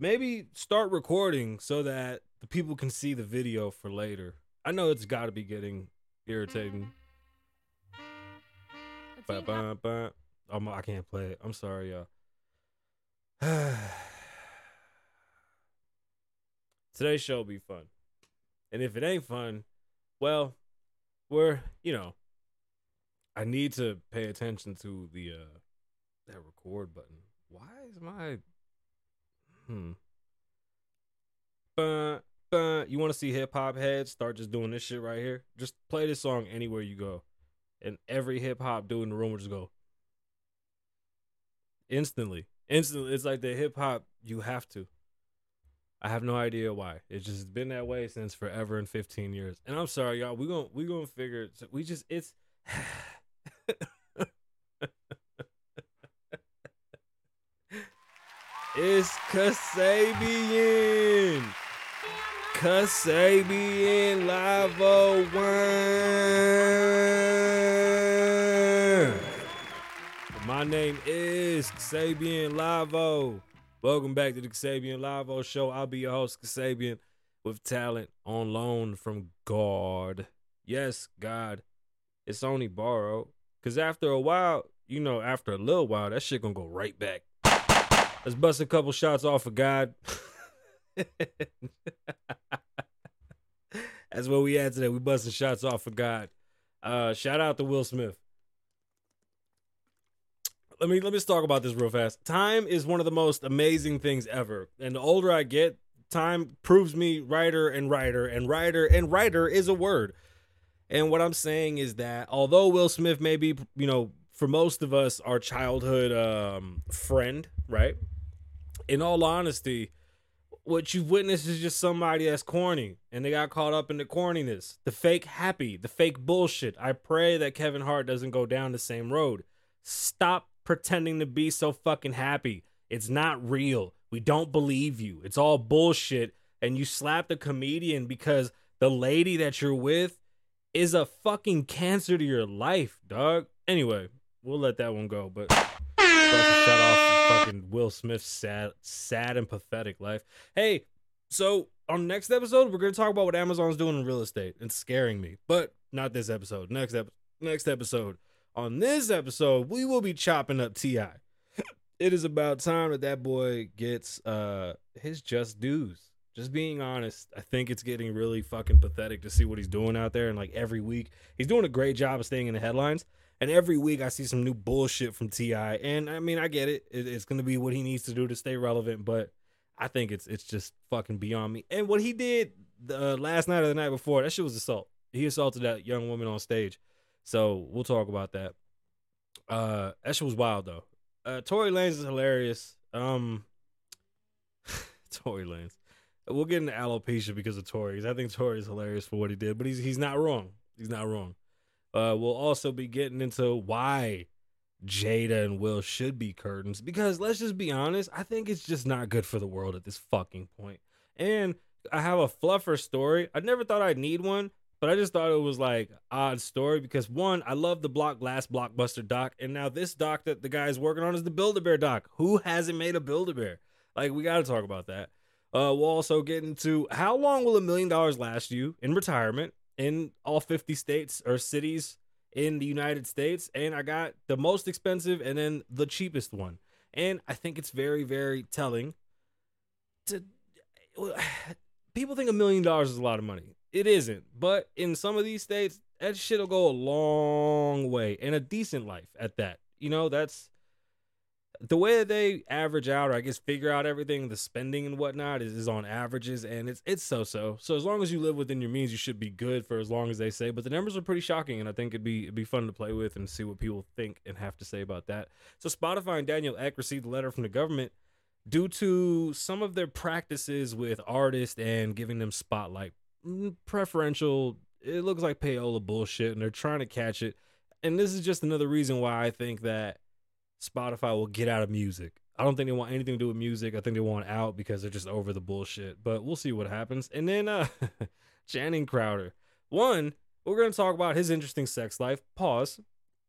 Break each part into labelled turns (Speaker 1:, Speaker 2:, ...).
Speaker 1: maybe start recording so that the people can see the video for later. I know it's got to be getting irritating. Ba, ba, ba. Um, I can't play it. I'm sorry, y'all. Today's show will be fun. And if it ain't fun, well, we're, you know, I need to pay attention to the uh that record button. Why is my hmm Bun, bun. You want to see hip hop heads start just doing this shit right here? Just play this song anywhere you go, and every hip hop dude in the room will just go instantly. Instantly, it's like the hip hop. You have to. I have no idea why. It's just been that way since forever and 15 years. And I'm sorry, y'all. We going we gonna figure. It. We just it's. it's Kasabian. Kasabian Live oh One. My name is Kasabian Lavo. Oh. Welcome back to the Kasabian Lavo oh Show. I'll be your host, Kasabian, with talent on loan from God. Yes, God. It's only borrowed. Cause after a while, you know, after a little while, that shit gonna go right back. Let's bust a couple shots off of God. That's what we had today. We busting shots off of God. Uh, shout out to Will Smith. Let me let me just talk about this real fast. Time is one of the most amazing things ever, and the older I get, time proves me writer and writer and writer and writer is a word. And what I'm saying is that although Will Smith may be, you know, for most of us, our childhood um, friend, right? In all honesty, what you've witnessed is just somebody that's corny and they got caught up in the corniness, the fake happy, the fake bullshit. I pray that Kevin Hart doesn't go down the same road. Stop pretending to be so fucking happy. It's not real. We don't believe you. It's all bullshit. And you slap the comedian because the lady that you're with is a fucking cancer to your life, dog. Anyway, we'll let that one go. But shut off fucking Will Smith's sad, sad and pathetic life. Hey, so on next episode, we're gonna talk about what Amazon's doing in real estate. It's scaring me, but not this episode. Next ep- next episode. On this episode, we will be chopping up Ti. it is about time that that boy gets uh his just dues. Just being honest, I think it's getting really fucking pathetic to see what he's doing out there. And like every week, he's doing a great job of staying in the headlines. And every week, I see some new bullshit from Ti. And I mean, I get it. it it's going to be what he needs to do to stay relevant. But I think it's it's just fucking beyond me. And what he did the uh, last night or the night before, that shit was assault. He assaulted that young woman on stage. So we'll talk about that. Uh, that shit was wild though. Uh, Tory Lanez is hilarious. Um, Tory Lanez. We'll get into alopecia because of Tory. I think Tory is hilarious for what he did, but he's he's not wrong. He's not wrong. Uh, we'll also be getting into why Jada and Will should be curtains because let's just be honest, I think it's just not good for the world at this fucking point. And I have a fluffer story. I never thought I'd need one, but I just thought it was like odd story because one, I love the block last blockbuster doc, and now this doc that the guy's working on is the Build a Bear doc. Who hasn't made a Build a Bear? Like we got to talk about that. Uh, we'll also get into how long will a million dollars last you in retirement in all 50 states or cities in the United States. And I got the most expensive and then the cheapest one. And I think it's very, very telling to people think a million dollars is a lot of money. It isn't. But in some of these states, that shit'll go a long way and a decent life at that. You know, that's the way that they average out or I guess figure out everything, the spending and whatnot is, is on averages and it's it's so so. So as long as you live within your means, you should be good for as long as they say. But the numbers are pretty shocking and I think it'd be it'd be fun to play with and see what people think and have to say about that. So Spotify and Daniel Ek received a letter from the government due to some of their practices with artists and giving them spotlight. Mm, preferential, it looks like payola bullshit and they're trying to catch it. And this is just another reason why I think that Spotify will get out of music. I don't think they want anything to do with music. I think they want out because they're just over the bullshit. But we'll see what happens. And then uh Channing Crowder. One, we're gonna talk about his interesting sex life. Pause.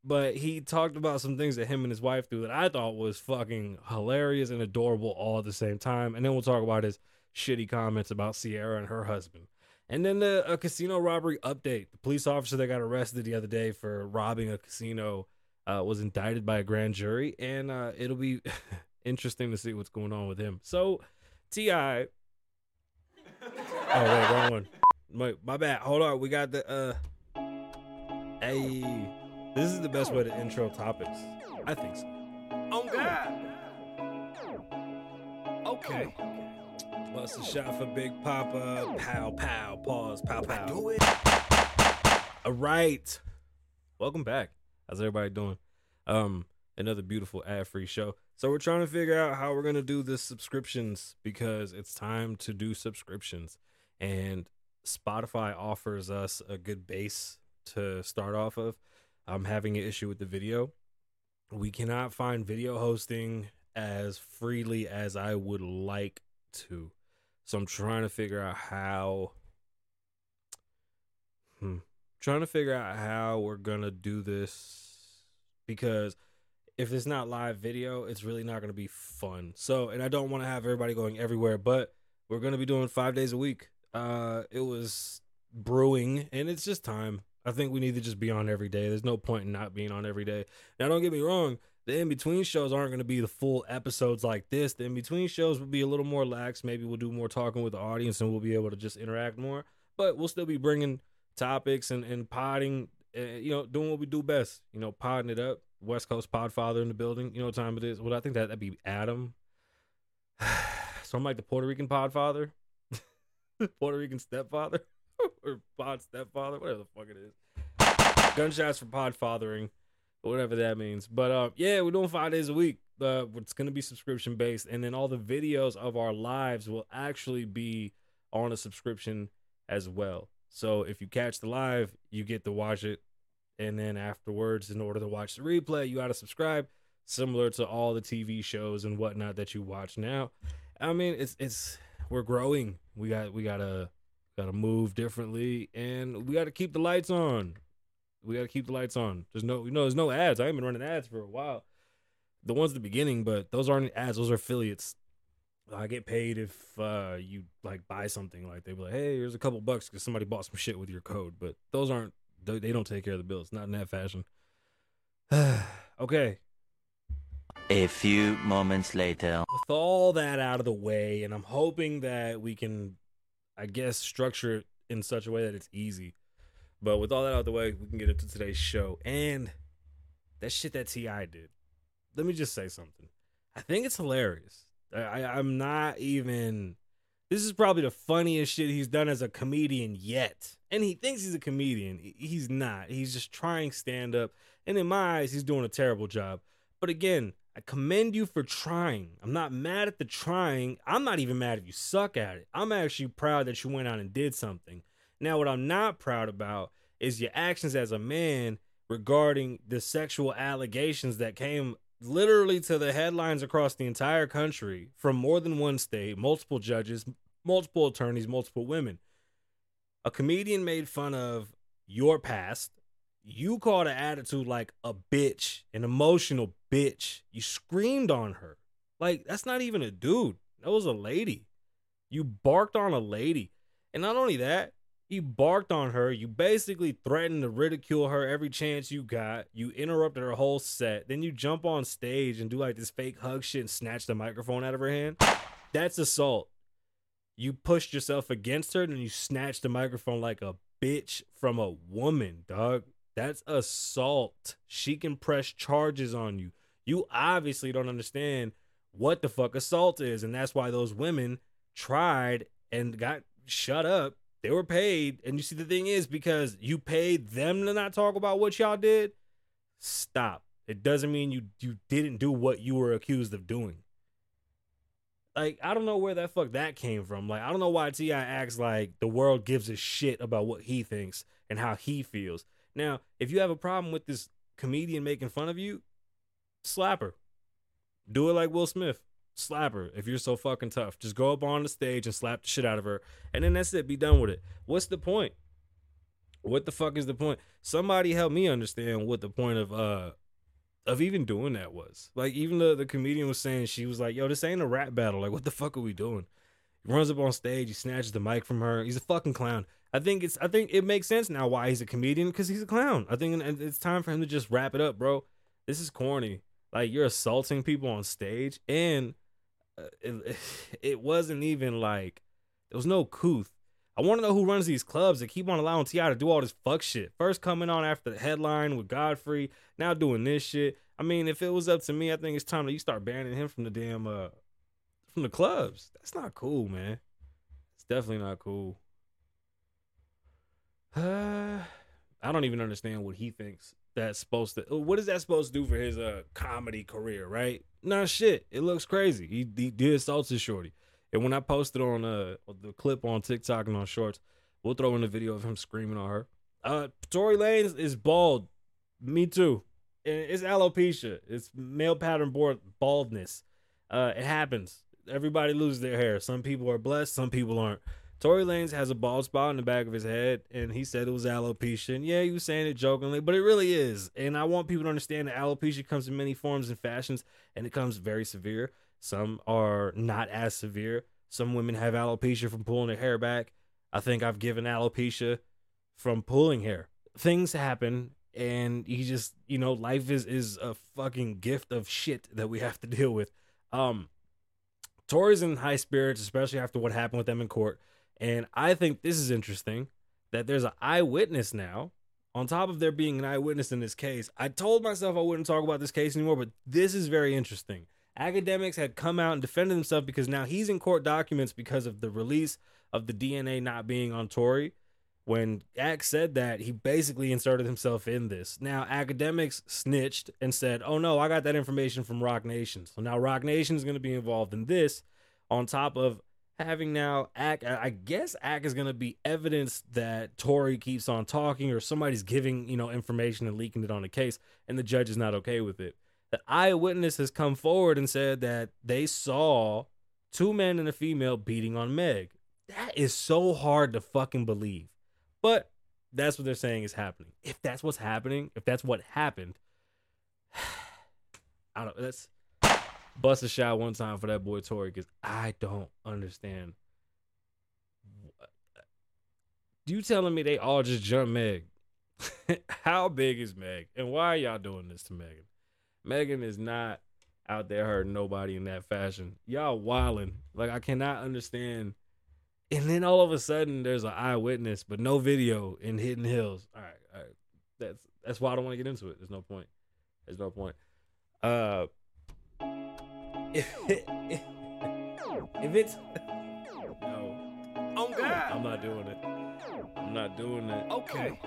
Speaker 1: but he talked about some things that him and his wife do that I thought was fucking hilarious and adorable all at the same time. And then we'll talk about his shitty comments about Sierra and her husband. And then the casino robbery update. The police officer that got arrested the other day for robbing a casino uh, was indicted by a grand jury, and uh, it'll be interesting to see what's going on with him. So, Ti. Oh wait, wrong one. My, my bad. Hold on. We got the uh. Hey, this is the best way to intro topics. I think so.
Speaker 2: Oh God. Okay.
Speaker 1: Bust a shot for Big Papa. Pow pow. Pause. Pow pow.
Speaker 2: Do it.
Speaker 1: All right. Welcome back. How's everybody doing? Um, another beautiful ad-free show. So we're trying to figure out how we're gonna do this subscriptions because it's time to do subscriptions. And Spotify offers us a good base to start off of. I'm having an issue with the video. We cannot find video hosting as freely as I would like to. So I'm trying to figure out how hmm, trying to figure out how we're gonna do this because if it's not live video, it's really not gonna be fun. So, and I don't want to have everybody going everywhere, but we're gonna be doing five days a week. Uh, it was brewing, and it's just time. I think we need to just be on every day. There's no point in not being on every day. Now, don't get me wrong. The in between shows aren't going to be the full episodes like this. The in between shows will be a little more lax. Maybe we'll do more talking with the audience and we'll be able to just interact more. But we'll still be bringing topics and, and podding, uh, you know, doing what we do best, you know, podding it up. West Coast Podfather in the building. You know what time it is? Well, I think that, that'd be Adam. so I'm like the Puerto Rican Podfather, Puerto Rican stepfather, or Pod stepfather, whatever the fuck it is. Gunshots for Podfathering, whatever that means. But uh, yeah, we're doing five days a week. Uh, it's gonna be subscription based, and then all the videos of our lives will actually be on a subscription as well. So if you catch the live, you get to watch it, and then afterwards, in order to watch the replay, you got to subscribe, similar to all the TV shows and whatnot that you watch now. I mean, it's it's we're growing. We got we gotta gotta move differently, and we gotta keep the lights on. We gotta keep the lights on. There's no you know there's no ads. I haven't been running ads for a while. The ones at the beginning, but those aren't ads. Those are affiliates. I get paid if uh, you like buy something. Like they be like, "Hey, here's a couple bucks because somebody bought some shit with your code." But those aren't. They they don't take care of the bills. Not in that fashion. okay,
Speaker 3: A few moments later.
Speaker 1: with all that out of the way, and I'm hoping that we can, I guess, structure it in such a way that it's easy. But with all that out of the way, we can get into today's show. And that shit that T.I. did. Let me just say something. I think it's hilarious. I, I'm not even. This is probably the funniest shit he's done as a comedian yet. And he thinks he's a comedian. He's not. He's just trying stand up. And in my eyes, he's doing a terrible job. But again, I commend you for trying. I'm not mad at the trying. I'm not even mad if you suck at it. I'm actually proud that you went out and did something. Now, what I'm not proud about is your actions as a man regarding the sexual allegations that came literally to the headlines across the entire country from more than one state, multiple judges, multiple attorneys, multiple women. A comedian made fun of your past. You called an attitude like a bitch, an emotional bitch. You screamed on her. Like, that's not even a dude. That was a lady. You barked on a lady. And not only that, you barked on her. You basically threatened to ridicule her every chance you got. You interrupted her whole set. Then you jump on stage and do like this fake hug shit and snatch the microphone out of her hand. That's assault. You pushed yourself against her and you snatched the microphone like a bitch from a woman, dog. That's assault. She can press charges on you. You obviously don't understand what the fuck assault is. And that's why those women tried and got shut up. They were paid. And you see, the thing is, because you paid them to not talk about what y'all did, stop. It doesn't mean you you didn't do what you were accused of doing. Like, I don't know where that fuck that came from. Like, I don't know why T.I. acts like the world gives a shit about what he thinks and how he feels. Now, if you have a problem with this comedian making fun of you, slap her. Do it like Will Smith. Slap her if you're so fucking tough. Just go up on the stage and slap the shit out of her. And then that's it. Be done with it. What's the point? What the fuck is the point? Somebody help me understand what the point of uh of even doing that was. Like even the the comedian was saying she was like, "Yo, this ain't a rap battle. Like what the fuck are we doing?" He runs up on stage, he snatches the mic from her. He's a fucking clown. I think it's I think it makes sense now why he's a comedian because he's a clown. I think it's time for him to just wrap it up, bro. This is corny. Like you're assaulting people on stage, and it, it wasn't even like there was no couth. I want to know who runs these clubs that keep on allowing T.I. to do all this fuck shit. First coming on after the headline with Godfrey, now doing this shit. I mean, if it was up to me, I think it's time that you start banning him from the damn uh from the clubs. That's not cool, man. It's definitely not cool. Uh, I don't even understand what he thinks that's supposed to. What is that supposed to do for his uh comedy career? Right? Nah, shit. It looks crazy. He, he did his shorty. And when I posted on uh the clip on TikTok and on Shorts, we'll throw in a video of him screaming on her. Uh, Tory Lanez is bald. Me too. And it's alopecia. It's male pattern baldness. Uh, it happens. Everybody loses their hair. Some people are blessed. Some people aren't. Tory Lanez has a bald spot in the back of his head, and he said it was alopecia. And yeah, he was saying it jokingly, but it really is. And I want people to understand that alopecia comes in many forms and fashions, and it comes very severe. Some are not as severe. Some women have alopecia from pulling their hair back. I think I've given alopecia from pulling hair. Things happen and you just, you know, life is is a fucking gift of shit that we have to deal with. Um Tory's in high spirits, especially after what happened with them in court. And I think this is interesting that there's an eyewitness now. On top of there being an eyewitness in this case, I told myself I wouldn't talk about this case anymore, but this is very interesting. Akademiks had come out and defended himself because now he's in court documents because of the release of the DNA not being on Tory. When Ak said that, he basically inserted himself in this. Now, Akademiks snitched and said, Oh no, I got that information from Roc Nation. So now Roc Nation is going to be involved in this, on top of having now Ak. I guess Ak is going to be evidence that Tory keeps on talking or somebody's giving, you know, information and leaking it on the case, and the judge is not okay with it the eyewitness has come forward and said that they saw two men and a female beating on Meg. That is so hard to fucking believe. But that's what they're saying is happening. If that's what's happening, if that's what happened, I don't let's bust a shot one time for that boy Tory because I don't understand. You telling me they all just jumped Meg? How big is Meg? And why are y'all doing this to Megan? Megan is not out there hurting nobody in that fashion. Y'all wilding. Like I cannot understand. And then all of a sudden there's an eyewitness, but no video in Hidden Hills. All right, all right. That's that's why I don't want to get into it. There's no point. There's no point. Uh if, if, if it's no.
Speaker 2: Oh God.
Speaker 1: I'm not doing it. I'm not doing it.
Speaker 2: Okay.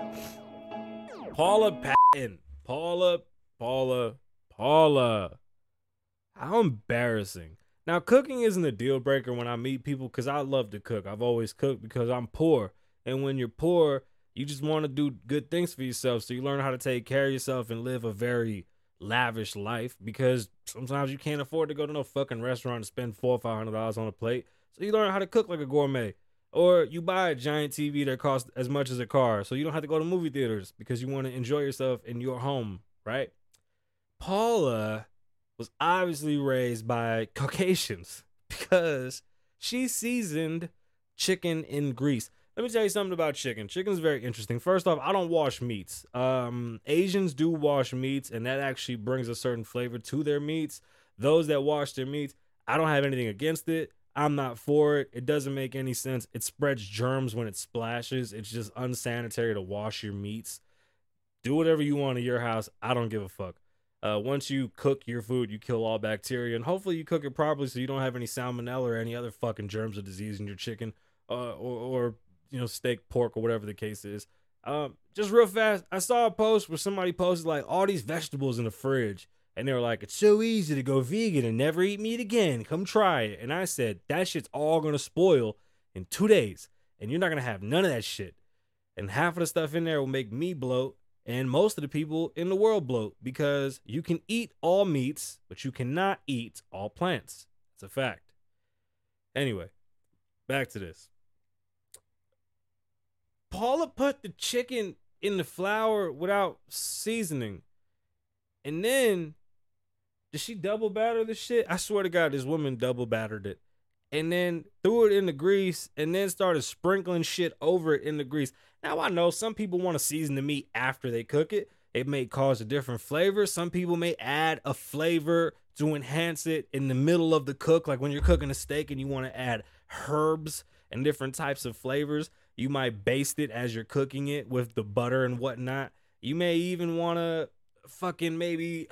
Speaker 1: Paula Patton. Paula Paula Paula. How embarrassing. Now, cooking isn't a deal breaker when I meet people because I love to cook. I've always cooked because I'm poor. And when you're poor, you just want to do good things for yourself. So you learn how to take care of yourself and live a very lavish life because sometimes you can't afford to go to no fucking restaurant and spend four or five hundred dollars on a plate. So you learn how to cook like a gourmet. Or you buy a giant TV that costs as much as a car, so you don't have to go to movie theaters because you want to enjoy yourself in your home, right? Paula was obviously raised by Caucasians because she seasoned chicken in grease. Let me tell you something about chicken. Chicken is very interesting. First off, I don't wash meats. Um, Asians do wash meats, and that actually brings a certain flavor to their meats. Those that wash their meats, I don't have anything against it. I'm not for it. It doesn't make any sense. It spreads germs when it splashes. It's just unsanitary to wash your meats. Do whatever you want in your house. I don't give a fuck. Uh, once you cook your food, you kill all bacteria, and hopefully you cook it properly so you don't have any salmonella or any other fucking germs or disease in your chicken, uh, or, or you know steak, pork, or whatever the case is. Um, just real fast, I saw a post where somebody posted like all these vegetables in the fridge, and they were like, "It's so easy to go vegan and never eat meat again. Come try it." And I said, "That shit's all gonna spoil in two days, and you're not gonna have none of that shit. And half of the stuff in there will make me bloat." and most of the people in the world bloat because you can eat all meats, but you cannot eat all plants. It's a fact. Anyway, back to this. Paula put the chicken in the flour without seasoning. And then did she double batter the shit? I swear to God, this woman double battered it. And then threw it in the grease and then started sprinkling shit over it in the grease. Now I know some people want to season the meat after they cook it. It may cause a different flavor. Some people may add a flavor to enhance it in the middle of the cook, like when you're cooking a steak and you want to add herbs and different types of flavors. You might baste it as you're cooking it with the butter and whatnot. You may even want to fucking maybe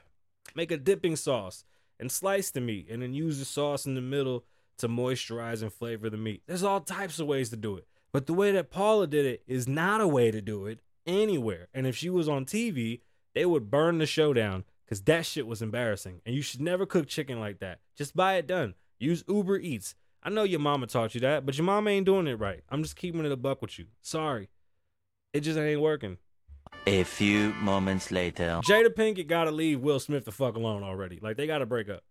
Speaker 1: make a dipping sauce and slice the meat and then use the sauce in the middle to moisturize and flavor the meat. There's all types of ways to do it. But the way that Paula did it is not a way to do it anywhere. And if she was on TV, they would burn the show down because that shit was embarrassing. And you should never cook chicken like that. Just buy it done. Use Uber Eats. I know your mama taught you that, but your mama ain't doing it right. I'm just keeping it a buck with you. Sorry. It just ain't working.
Speaker 3: A few moments later.
Speaker 1: Jada Pinkett gotta leave Will Smith the fuck alone already. Like they gotta break up.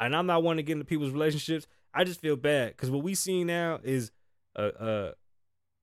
Speaker 1: And I'm not one to get into people's relationships. I just feel bad because what we see now is a, a,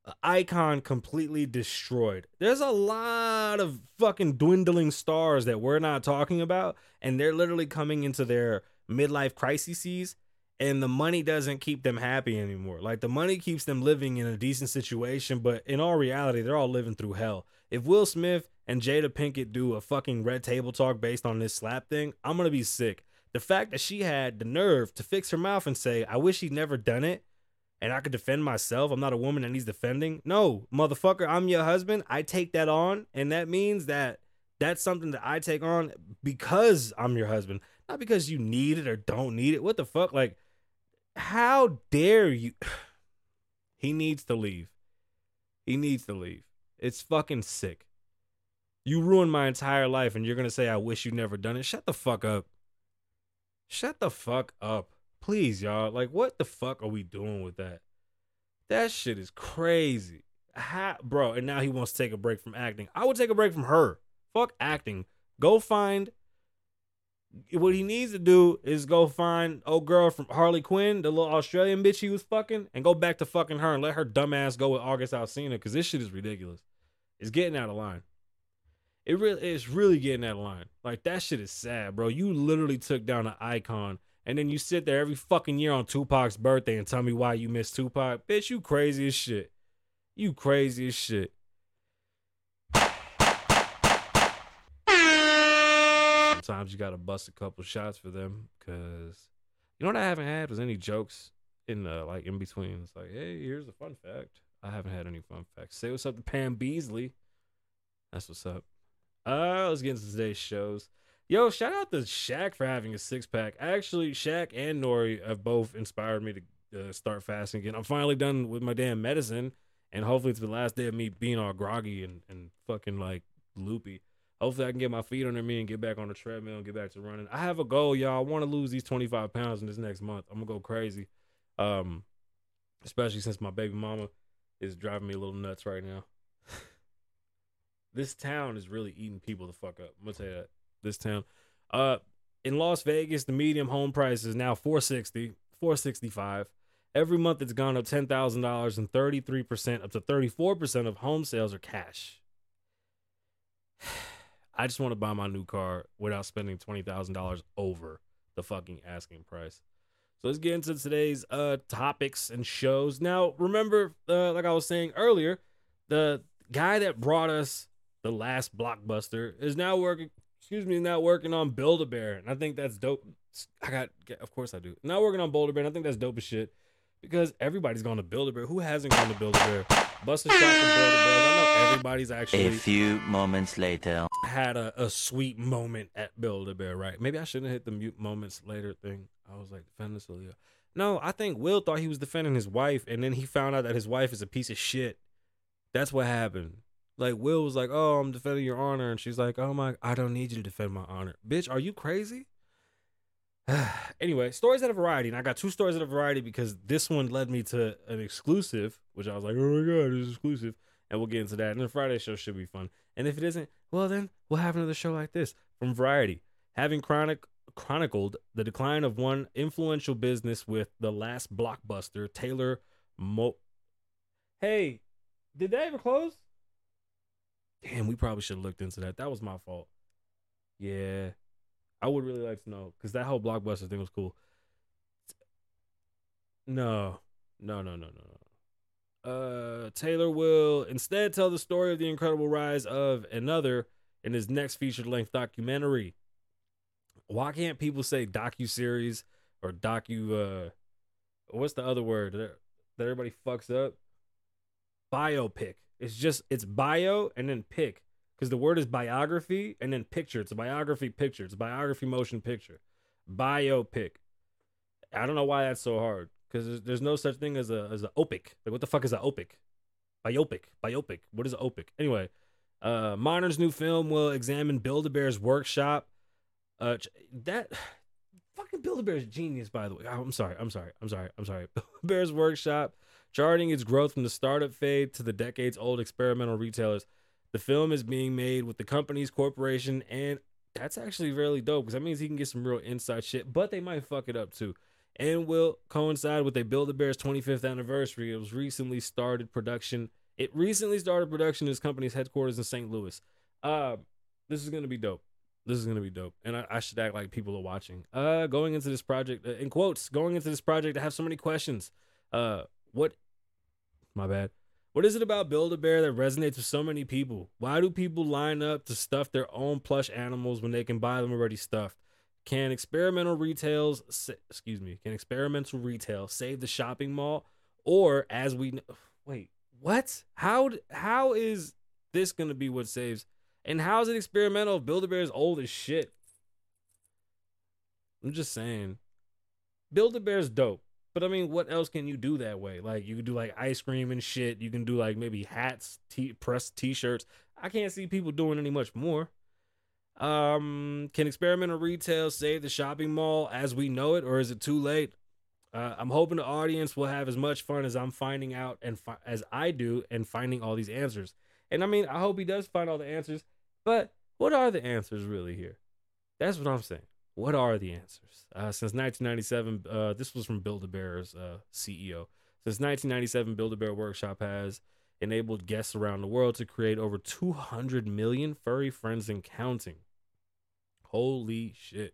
Speaker 1: a icon completely destroyed. There's a lot of fucking dwindling stars that we're not talking about, and they're literally coming into their midlife crises. And the money doesn't keep them happy anymore. Like the money keeps them living in a decent situation, but in all reality, they're all living through hell. If Will Smith and Jada Pinkett do a fucking red table talk based on this slap thing, I'm gonna be sick. The fact that she had the nerve to fix her mouth and say, I wish he'd never done it and I could defend myself. I'm not a woman that needs defending. No, motherfucker, I'm your husband. I take that on. And that means that that's something that I take on because I'm your husband, not because you need it or don't need it. What the fuck? Like, how dare you? he needs to leave. He needs to leave. It's fucking sick. You ruined my entire life and you're going to say, I wish you never done it. Shut the fuck up. Shut the fuck up. Please, y'all. Like, what the fuck are we doing with that? That shit is crazy. How, bro, and now he wants to take a break from acting. I would take a break from her. Fuck acting. Go find what he needs to do is go find old girl from Harley Quinn, the little Australian bitch he was fucking, and go back to fucking her and let her dumbass go with August Alsina because this shit is ridiculous. It's getting out of line. It really it's really getting out of line. Like that shit is sad, bro. You literally took down an icon and then you sit there every fucking year on Tupac's birthday and tell me why you miss Tupac. Bitch, you crazy as shit. You crazy as shit. Sometimes you gotta bust a couple shots for them because you know what I haven't had was any jokes in the like in between. It's like, hey, here's a fun fact. I haven't had any fun facts. Say what's up to Pam Beesly. That's what's up. Uh, let's get into today's shows. Yo, shout out to Shaq for having a six pack. Actually, Shaq and Nori have both inspired me to uh, start fasting again. I'm finally done with my damn medicine, and hopefully it's the last day of me being all groggy and, and fucking like loopy. Hopefully I can get my feet under me and get back on the treadmill and get back to running. I have a goal, y'all. I want to lose these 25 pounds in this next month. I'm gonna go crazy. Um, especially since my baby mama is driving me a little nuts right now. this town is really eating people the fuck up. I'm gonna tell you that. This town. Uh in Las Vegas, the medium home price is now 460, 465. Every month it's gone up ten thousand dollars and 33% up to 34% of home sales are cash. I just want to buy my new car without spending twenty thousand dollars over the fucking asking price. So let's get into today's uh topics and shows. Now, remember, uh, like I was saying earlier, the guy that brought us the last blockbuster is now working. Excuse me, now working on Build a Bear, and I think that's dope. I got, of course, I do. Now working on Boulder Bear, and I think that's dope as shit because everybody's going to Build a Bear. Who hasn't gone to Build a Bear? Bust a shot for Build a Bear. I know everybody's actually
Speaker 3: A few moments later.
Speaker 1: had a, a sweet moment at Build a Bear, right? Maybe I shouldn't have hit the mute moments later thing. I was like defending Celia. No, I think Will thought he was defending his wife, and then he found out that his wife is a piece of shit. That's what happened. Like Will was like, "Oh, I'm defending your honor," and she's like, "Oh my, I don't need you to defend my honor, bitch. Are you crazy?" anyway, stories at a variety, and I got two stories at a variety because this one led me to an exclusive, which I was like, "Oh my god, it's exclusive," and we'll get into that. And the Friday show should be fun. And if it isn't, well then we'll have another show like this from Variety, having chronic chronicled the decline of one influential business with the last blockbuster, Taylor Mo. Hey, Did they ever close? Damn, we probably should have looked into that. That was my fault. Yeah, I would really like to know because that whole blockbuster thing was cool. No, no, no, no, no, no. Uh, Taylor will instead tell the story of the incredible rise of another in his next feature-length documentary. Why can't people say docu series or docu? Uh, what's the other word that, that everybody fucks up? Biopic. It's just it's bio and then pic because the word is biography and then picture. It's a biography picture. It's a biography motion picture. Biopic. I don't know why that's so hard because there's, there's no such thing as a as a opic. Like what the fuck is a opic? Biopic. Biopic. What is an opic? Anyway, uh, Morden's new film will examine Build a Bear's workshop. Uh, that fucking Build a Bear's genius, by the way. Oh, I'm sorry. I'm sorry. I'm sorry. I'm sorry. Bear's workshop, charting its growth from the startup phase to the decades old experimental retailers. The film is being made with the company's corporation, and that's actually really dope because that means he can get some real inside shit, but they might fuck it up too. And will coincide with a Build a Bear's 25th anniversary. It was recently started production. It recently started production in his company's headquarters in St. Louis. Uh, this is gonna be dope. This is gonna be dope, and I, I should act like people are watching. Uh, going into this project, uh, in quotes, going into this project, I have so many questions. Uh, what? My bad. What is it about Build a Bear that resonates with so many people? Why do people line up to stuff their own plush animals when they can buy them already stuffed? Can experimental retails, excuse me, can experimental retail save the shopping mall? Or as we kn- wait, what? How how is this gonna be what saves? And how is it experimental Build a Bear is old as shit? I'm just saying, Build a Bear's dope. But I mean, what else can you do that way? Like you can do like ice cream and shit. You can do like maybe hats, t- pressed t-shirts. I can't see people doing any much more. Um, can experimental retail save the shopping mall as we know it, or is it too late? Uh, I'm hoping the audience will have as much fun as I'm finding out and fi- as I do and finding all these answers. And I mean, I hope he does find all the answers. But what are the answers really here? That's what I'm saying. What are the answers? Uh, since 1997, uh, this was from Build a Bear's uh, CEO. Since 1997, Build a Bear Workshop has enabled guests around the world to create over 200 million furry friends and counting. Holy shit.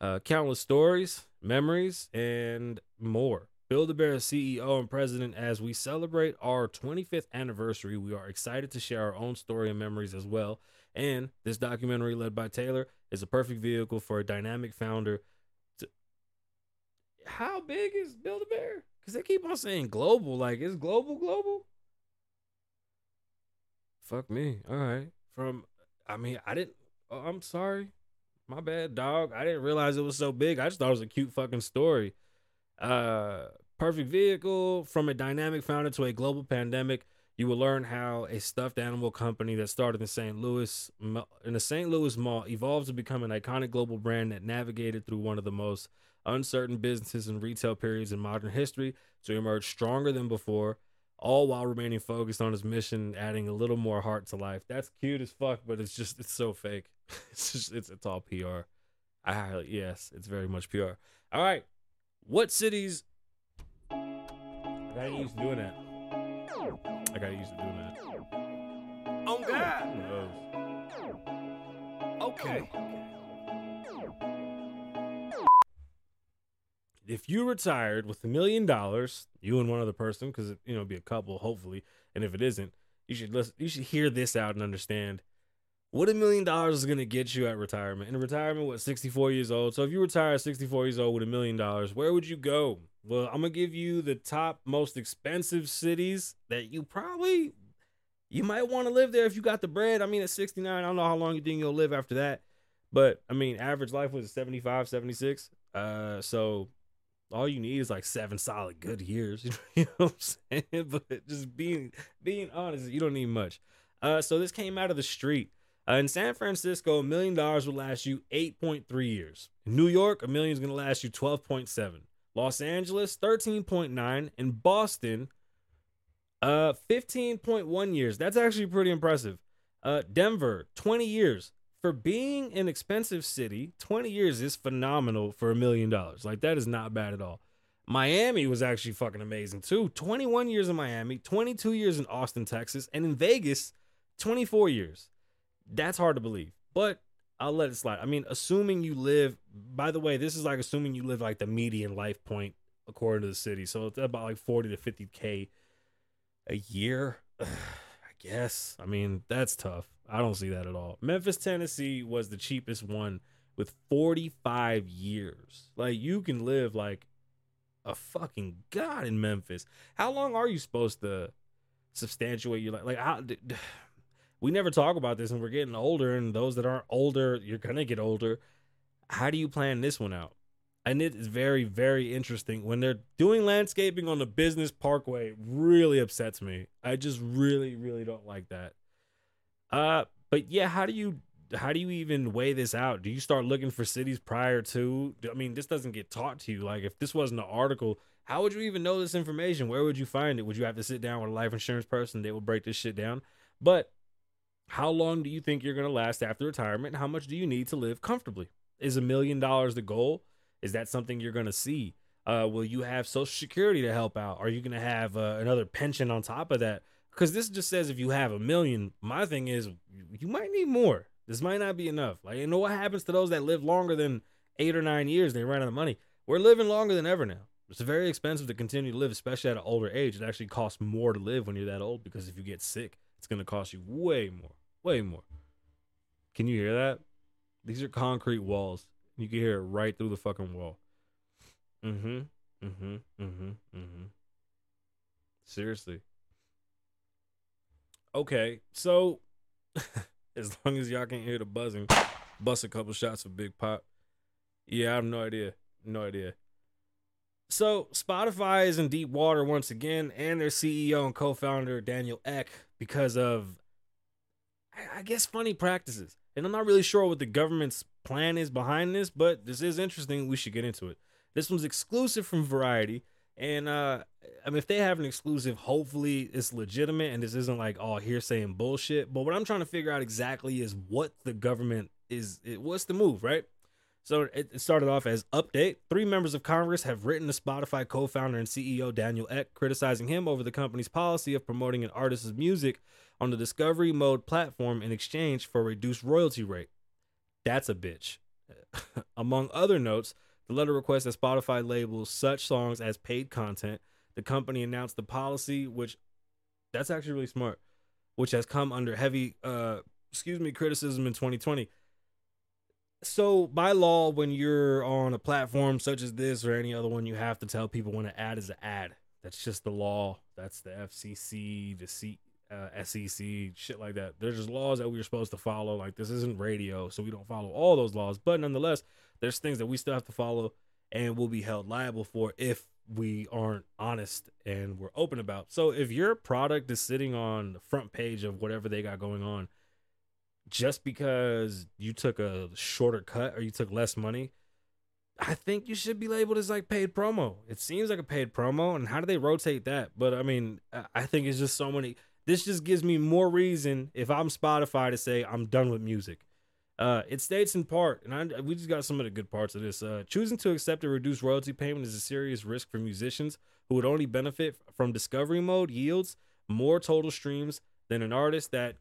Speaker 1: Uh, countless stories, memories, and more. Build a Bear CEO and president, as we celebrate our 25th anniversary, we are excited to share our own story and memories as well. And this documentary, led by Taylor, is a perfect vehicle for a dynamic founder. To... How big is Build a Bear? Because they keep on saying global. Like, is global global? Fuck me. All right. From, I mean, I didn't, oh, I'm sorry. My bad, dog. I didn't realize it was so big. I just thought it was a cute fucking story. Uh, perfect vehicle from a dynamic founder to a global pandemic. You will learn how a stuffed animal company that started in St. Louis in the St. Louis mall evolved to become an iconic global brand that navigated through one of the most uncertain businesses and retail periods in modern history to emerge stronger than before, all while remaining focused on his mission, adding a little more heart to life. That's cute as fuck, but it's just it's so fake. It's just it's it's all PR. I highly yes, it's very much PR. All right, what cities? I used doing that. I got used to doing that.
Speaker 2: Oh God.
Speaker 1: Who knows?
Speaker 2: Okay.
Speaker 1: If you retired with a million dollars, you and one other person, because you know, it'd be a couple, hopefully, and if it isn't, you should listen. You should hear this out and understand what a million dollars is going to get you at retirement. In retirement, what, 64 years old? So if you retire at 64 years old with a million dollars, where would you go? Well, I'm going to give you the top most expensive cities that you probably, you might want to live there if you got the bread. I mean, at 69, I don't know how long you think you'll live after that. But I mean, average life was 75, 76. Uh, so all you need is like seven solid good years. You know what I'm saying? But just being being honest, you don't need much. Uh, so this came out of the street. Uh, in San Francisco, a million dollars will last you 8.3 years. In New York, a million is going to last you 12.7. Los Angeles, 13.9. In Boston, uh, 15.1 years. That's actually pretty impressive. Uh, Denver, 20 years. For being an expensive city, 20 years is phenomenal for a million dollars. Like, that is not bad at all. Miami was actually fucking amazing too. 21 years in Miami, 22 years in Austin, Texas, and in Vegas, 24 years. That's hard to believe, but I'll let it slide. I mean, assuming you live, by the way, this is like assuming you live like the median life point according to the city. So it's about like 40 to 50K a year. I guess. I mean, that's tough. I don't see that at all. Memphis, Tennessee was the cheapest one with 45 years. Like, you can live like a fucking god in Memphis. How long are you supposed to substantiate your life? Like, how, we never talk about this and we're getting older, and those that aren't older, you're gonna get older. How do you plan this one out? And it is very, very interesting when they're doing landscaping on the business parkway. Really upsets me. I just really, really don't like that. Uh, but yeah, how do you how do you even weigh this out? Do you start looking for cities prior to? I mean, this doesn't get taught to you. Like, if this wasn't an article, how would you even know this information? Where would you find it? Would you have to sit down with a life insurance person? They will break this shit down. But how long do you think you're going to last after retirement? How much do you need to live comfortably? Is a million dollars the goal? Is that something you're going to see? Uh, will you have Social Security to help out? Are you going to have uh, another pension on top of that? Because this just says if you have a million. My thing is, you might need more. This might not be enough. Like, you know what happens to those that live longer than eight or nine years? They run out of money. We're living longer than ever now. It's very expensive to continue to live, especially at an older age. It actually costs more to live when you're that old because if you get sick, it's going to cost you way more, way more. Can you hear that? These are concrete walls. You can hear it right through the fucking wall. Mm-hmm. Mm-hmm. Mm-hmm. Mm-hmm. Seriously. Okay, so as long as y'all can't hear the buzzing, bust a couple shots of Big Pop. Yeah, I have no idea. No idea. So Spotify is in deep water once again, and their CEO and co-founder Daniel Ek because of, I guess, funny practices. And I'm not really sure what the government's plan is behind this, but this is interesting. We should get into it. This one's exclusive from Variety, and uh, I mean, if they have an exclusive, hopefully it's legitimate and this isn't like all hearsay and bullshit. But what I'm trying to figure out exactly is what the government is. It, what's the move, right? So it started off as update. Three members of Congress have written to Spotify co-founder and CEO Daniel Ek, criticizing him over the company's policy of promoting an artist's music on the Discovery Mode platform in exchange for a reduced royalty rate. That's a bitch. Among other notes, the letter requests that Spotify labels such songs as paid content. The company announced the policy, which that's actually really smart, which has come under heavy, uh, excuse me, criticism in 2020. So by law, when you're on a platform such as this or any other one, you have to tell people when an ad is an ad. That's just the law. That's the FCC, the C, uh, SEC, shit like that. There's just laws that we're supposed to follow. Like this isn't radio, so we don't follow all those laws. But nonetheless, there's things that we still have to follow and we'll be held liable for if we aren't honest and we're open about. So if your product is sitting on the front page of whatever they got going on, just because you took a shorter cut or you took less money, I think you should be labeled as like paid promo. It seems like a paid promo, and how do they rotate that? But I mean, I- think it's just so many. This just gives me more reason if I'm Spotify to say I'm done with music. Uh, it states in part, and I, we just got some of the good parts of this. Uh, choosing to accept a reduced royalty payment is a serious risk for musicians who would only benefit from discovery mode yields more total streams than an artist that.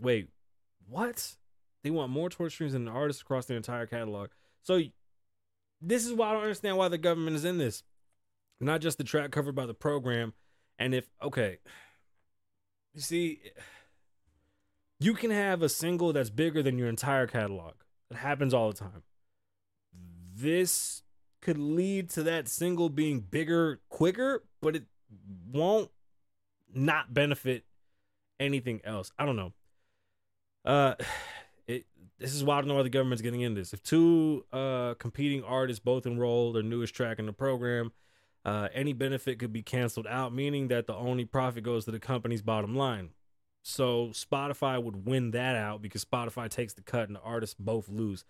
Speaker 1: Wait, what? They want more total streams than an artist across their entire catalog. So, this is why I don't understand why the government is in this. Not just the track covered by the program, and if okay, you see you can have a single that's bigger than your entire catalog. It happens all the time. This could lead to that single being bigger quicker, but it won't not benefit anything else. I don't know. Uh it this is why I don't know why the government's getting in this. If two uh competing artists both enroll their newest track in the program, uh, any benefit could be canceled out, meaning that the only profit goes to the company's bottom line. So Spotify would win that out because Spotify takes the cut and the artists both lose.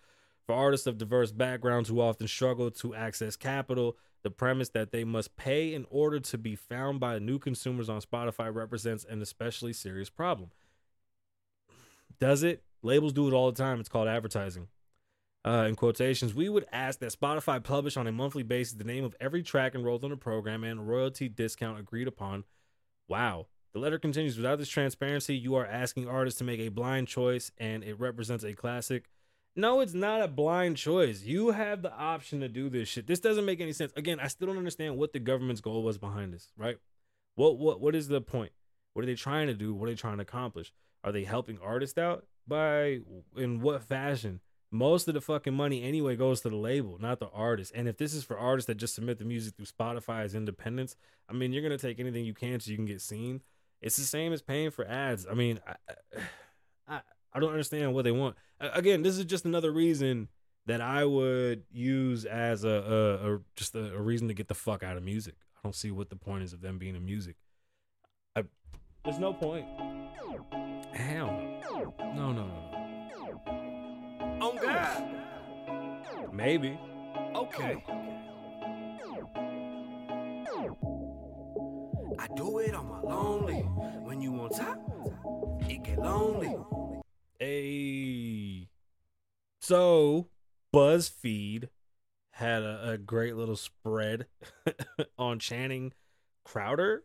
Speaker 1: For artists of diverse backgrounds who often struggle to access capital, the premise that they must pay in order to be found by new consumers on Spotify represents an especially serious problem. Does it? Labels do it all the time. It's called advertising. uh, in quotations, we would ask that Spotify publish on a monthly basis the name of every track enrolled in the program and royalty discount agreed upon. Wow. The letter continues without this transparency, you are asking artists to make a blind choice and it represents a classic. No, it's not a blind choice. You have the option to do this shit. This doesn't make any sense. Again, I still don't understand what the government's goal was behind this, right? What what what is the point? What are they trying to do? What are they trying to accomplish? Are they helping artists out by in what fashion? most of the fucking money anyway goes to the label, not the artist. And if this is for artists that just submit the music through Spotify as independents, I mean, you're gonna take anything you can so you can get seen. It's the same as paying for ads. I mean, I, I, I don't understand what they want. Again, this is just another reason that I would use as a, a, a just a, a, reason to get the fuck out of music. I don't see what the point is of them being in music. I, there's no point. Hell no. No, no, no, no.
Speaker 2: On God.
Speaker 1: Maybe.
Speaker 2: Okay. I do it on my lonely. When you on top, it get lonely.
Speaker 1: Hey. So, BuzzFeed had a, a great little spread on Channing Crowder.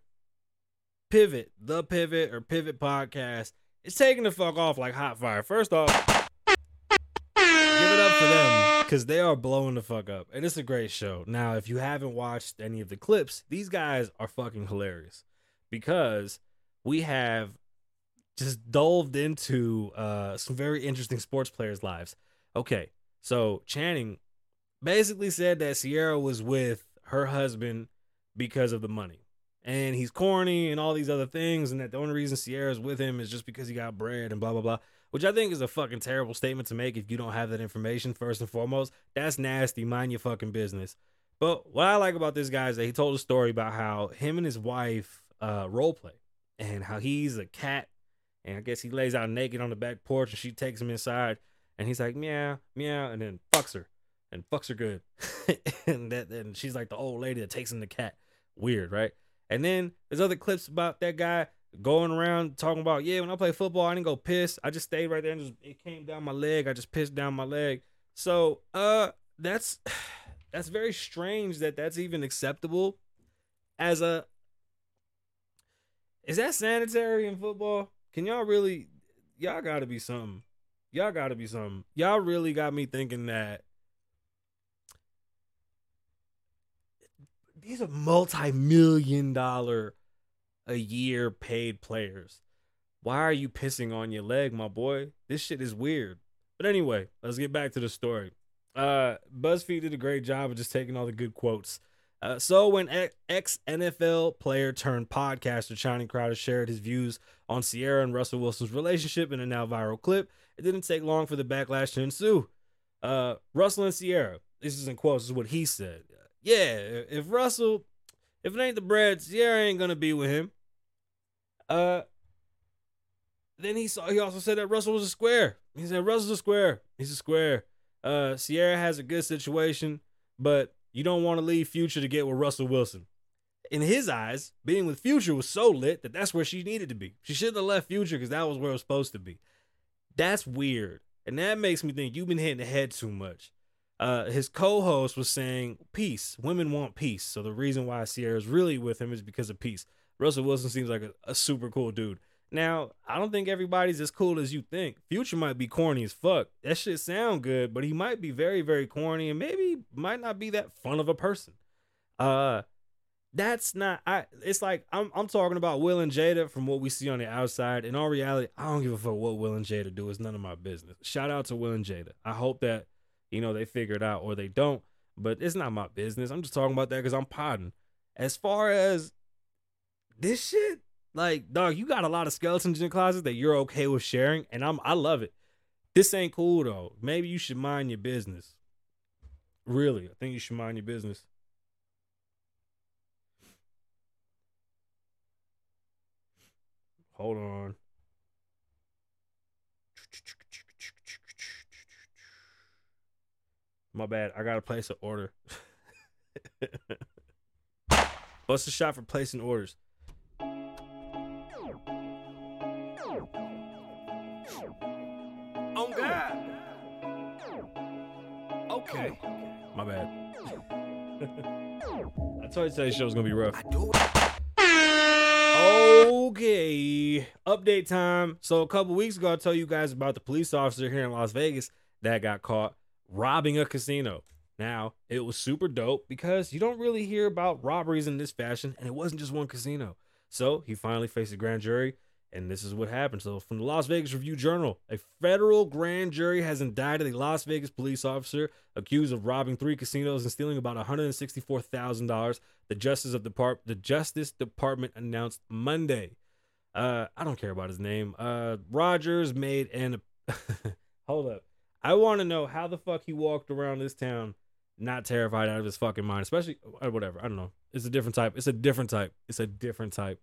Speaker 1: Pivot, the Pivot or Pivot podcast. It's taking the fuck off like hot fire. First off, give it up for them because they are blowing the fuck up, and it's a great show. Now, if you haven't watched any of the clips, these guys are fucking hilarious because we have just delved into uh, some very interesting sports players' lives. Okay, so Channing basically said that Ciara was with her husband because of the money. And he's corny and all these other things, and that the only reason Ciara's with him is just because he got bread and blah blah blah which I think is a fucking terrible statement to make if you don't have that information first and foremost. That's nasty. Mind your fucking business. But what I like about this guy is that he told a story about how him and his wife uh, role play and how he's a cat. And I guess he lays out naked on the back porch and she takes him inside and he's like, meow, meow, and then fucks her and fucks her good. and that she's like the old lady that takes in the cat. Weird, right? And then there's other clips about that guy going around talking about, yeah, when I play football, I didn't go piss. I just stayed right there and just it came down my leg. I just pissed down my leg. So, uh, that's that's very strange that that's even acceptable as a is that sanitary in football? Can y'all really y'all gotta be something. Y'all gotta be something. Y'all really got me thinking that these are multi-million dollar a year paid players. Why are you pissing on your leg, my boy? This shit is weird. But anyway, let's get back to the story. Uh, BuzzFeed did a great job of just taking all the good quotes. Uh, so when ex NFL player turned podcaster Channing Crowder shared his views on Ciara and Russell Wilson's relationship in a now viral clip, it didn't take long for the backlash to ensue. Uh, Russell and Ciara, this is in quotes, is what he said. Yeah, if Russell if it ain't the bread, Ciara ain't gonna be with him. Uh then he saw he also said that Russell was a square. He said Russell's a square. He's a square. Uh Ciara has a good situation, but you don't want to leave Future to get with Russell Wilson. In his eyes, being with Future was so lit that that's where she needed to be. She shouldn't have left Future because that was where it was supposed to be. That's weird. And that makes me think you've been hitting the head too much uh, his co-host was saying peace. Women want peace. So the reason why Ciara's really with him is because of peace. Russell Wilson seems like a, a, super cool dude. Now, I don't think everybody's as cool as you think. Future might be corny as fuck. That shit sound good, but he might be very, very corny and maybe might not be that fun of a person. Uh that's not I it's like I'm I'm talking about Will and Jada from what we see on the outside. In all reality, I don't give a fuck what Will and Jada do. It's none of my business. Shout out to Will and Jada. I hope that you know, they figure it out or they don't. But it's not my business. I'm just talking about that because I'm podding. As far as this shit, like, dog, you got a lot of skeletons in your closet that you're okay with sharing, and I'm I love it. This ain't cool though. Maybe you should mind your business. Really, I think you should mind your business. Hold on. My bad. I gotta place an order. What's the shot for placing orders?
Speaker 2: Oh God. Okay.
Speaker 1: My bad. I told you today's show was gonna be rough. Okay, update time. So a couple weeks ago, I told you guys about the police officer here in Las Vegas that got caught robbing a casino. Now it was super dope because you don't really hear about robberies in this fashion, and it wasn't just one casino. So he finally faced a grand jury, and this is what happened. So from the Las Vegas Review Journal, a federal grand jury has indicted a Las Vegas police officer accused of robbing three casinos and stealing about $164,000. The Justice of Depart the Justice Department announced Monday. Uh, I don't care about his name. Uh, Rogers made an. Hold up. I want to know how the fuck he walked around this town not terrified out of his fucking mind, especially uh, whatever. I don't know. It's a different type. It's a different type. It's a different type.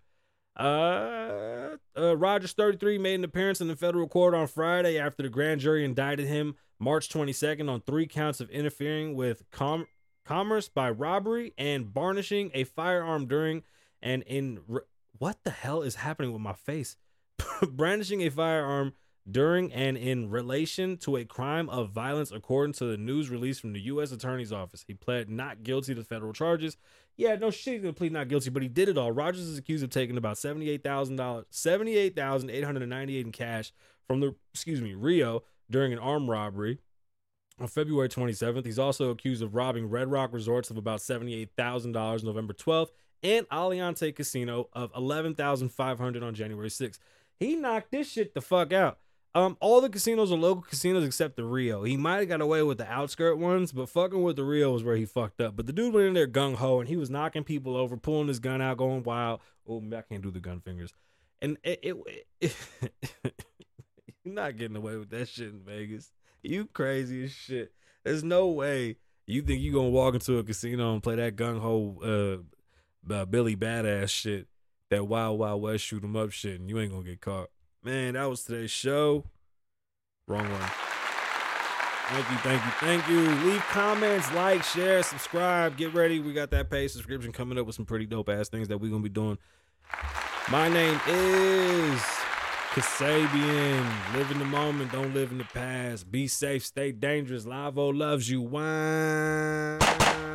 Speaker 1: Uh, uh, Rogers 33 made an appearance in the federal court on Friday after the grand jury indicted him March 22nd on three counts of interfering with com- commerce by robbery and barnishing a firearm during and in re- what the hell is happening with my face? Brandishing a firearm during and in relation to a crime of violence, according to the news release from the U.S. Attorney's Office. He pled not guilty to federal charges. Yeah, no shit, he's gonna plead not guilty, but he did it all. Rogers is accused of taking about seventy-eight thousand dollars, seventy-eight thousand eight hundred ninety-eight in cash from the excuse me Rio during an armed robbery on February 27th. He's also accused of robbing Red Rock Resorts of about $78,000 November 12th and Aliante Casino of 11,500 on January 6th. He knocked this shit the fuck out. Um, all the casinos are local casinos except the Rio. He might have got away with the outskirt ones, but fucking with the Rio was where he fucked up. But the dude went in there gung ho and he was knocking people over, pulling his gun out, going wild. Oh, I can't do the gun fingers. And it, it, it you're not getting away with that shit in Vegas. You crazy as shit. There's no way you think you're gonna walk into a casino and play that gung ho uh, uh, Billy Badass shit, that Wild Wild West shoot 'em up shit, and you ain't gonna get caught. Man, that was today's show. Wrong one. Thank you, thank you, thank you. Leave comments, like, share, subscribe. Get ready. We got that paid subscription coming up with some pretty dope ass things that we're gonna be doing. My name is Kasabian. Live in the moment, don't live in the past. Be safe, stay dangerous. Lavoe loves you. Wine.